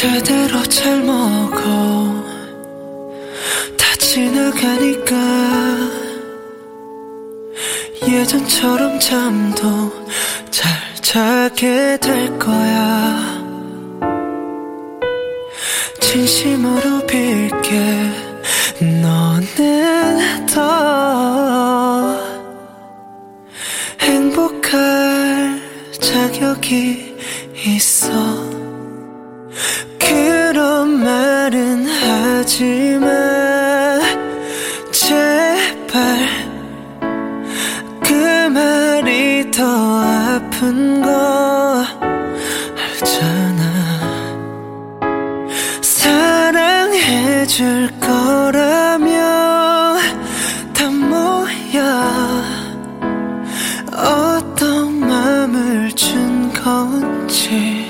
제대로 잘 먹어. 다 지나가니까 예전처럼 잠도 잘 자게 될 거야. 진심으로 빌게 너는 더 행복할 자격이 있어 아픈 거 알잖아. 사랑해줄 거라면 다 뭐야? 어떤 맘을 준 건지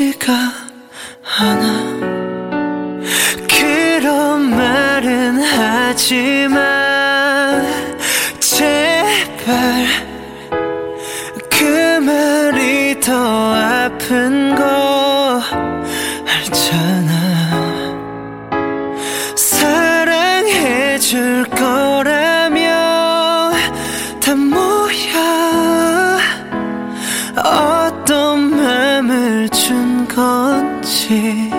쉽지가 않아 그런 말은 하지마 제발 그 말이 더 아픈 거 알잖아. 사랑해줄 거 건지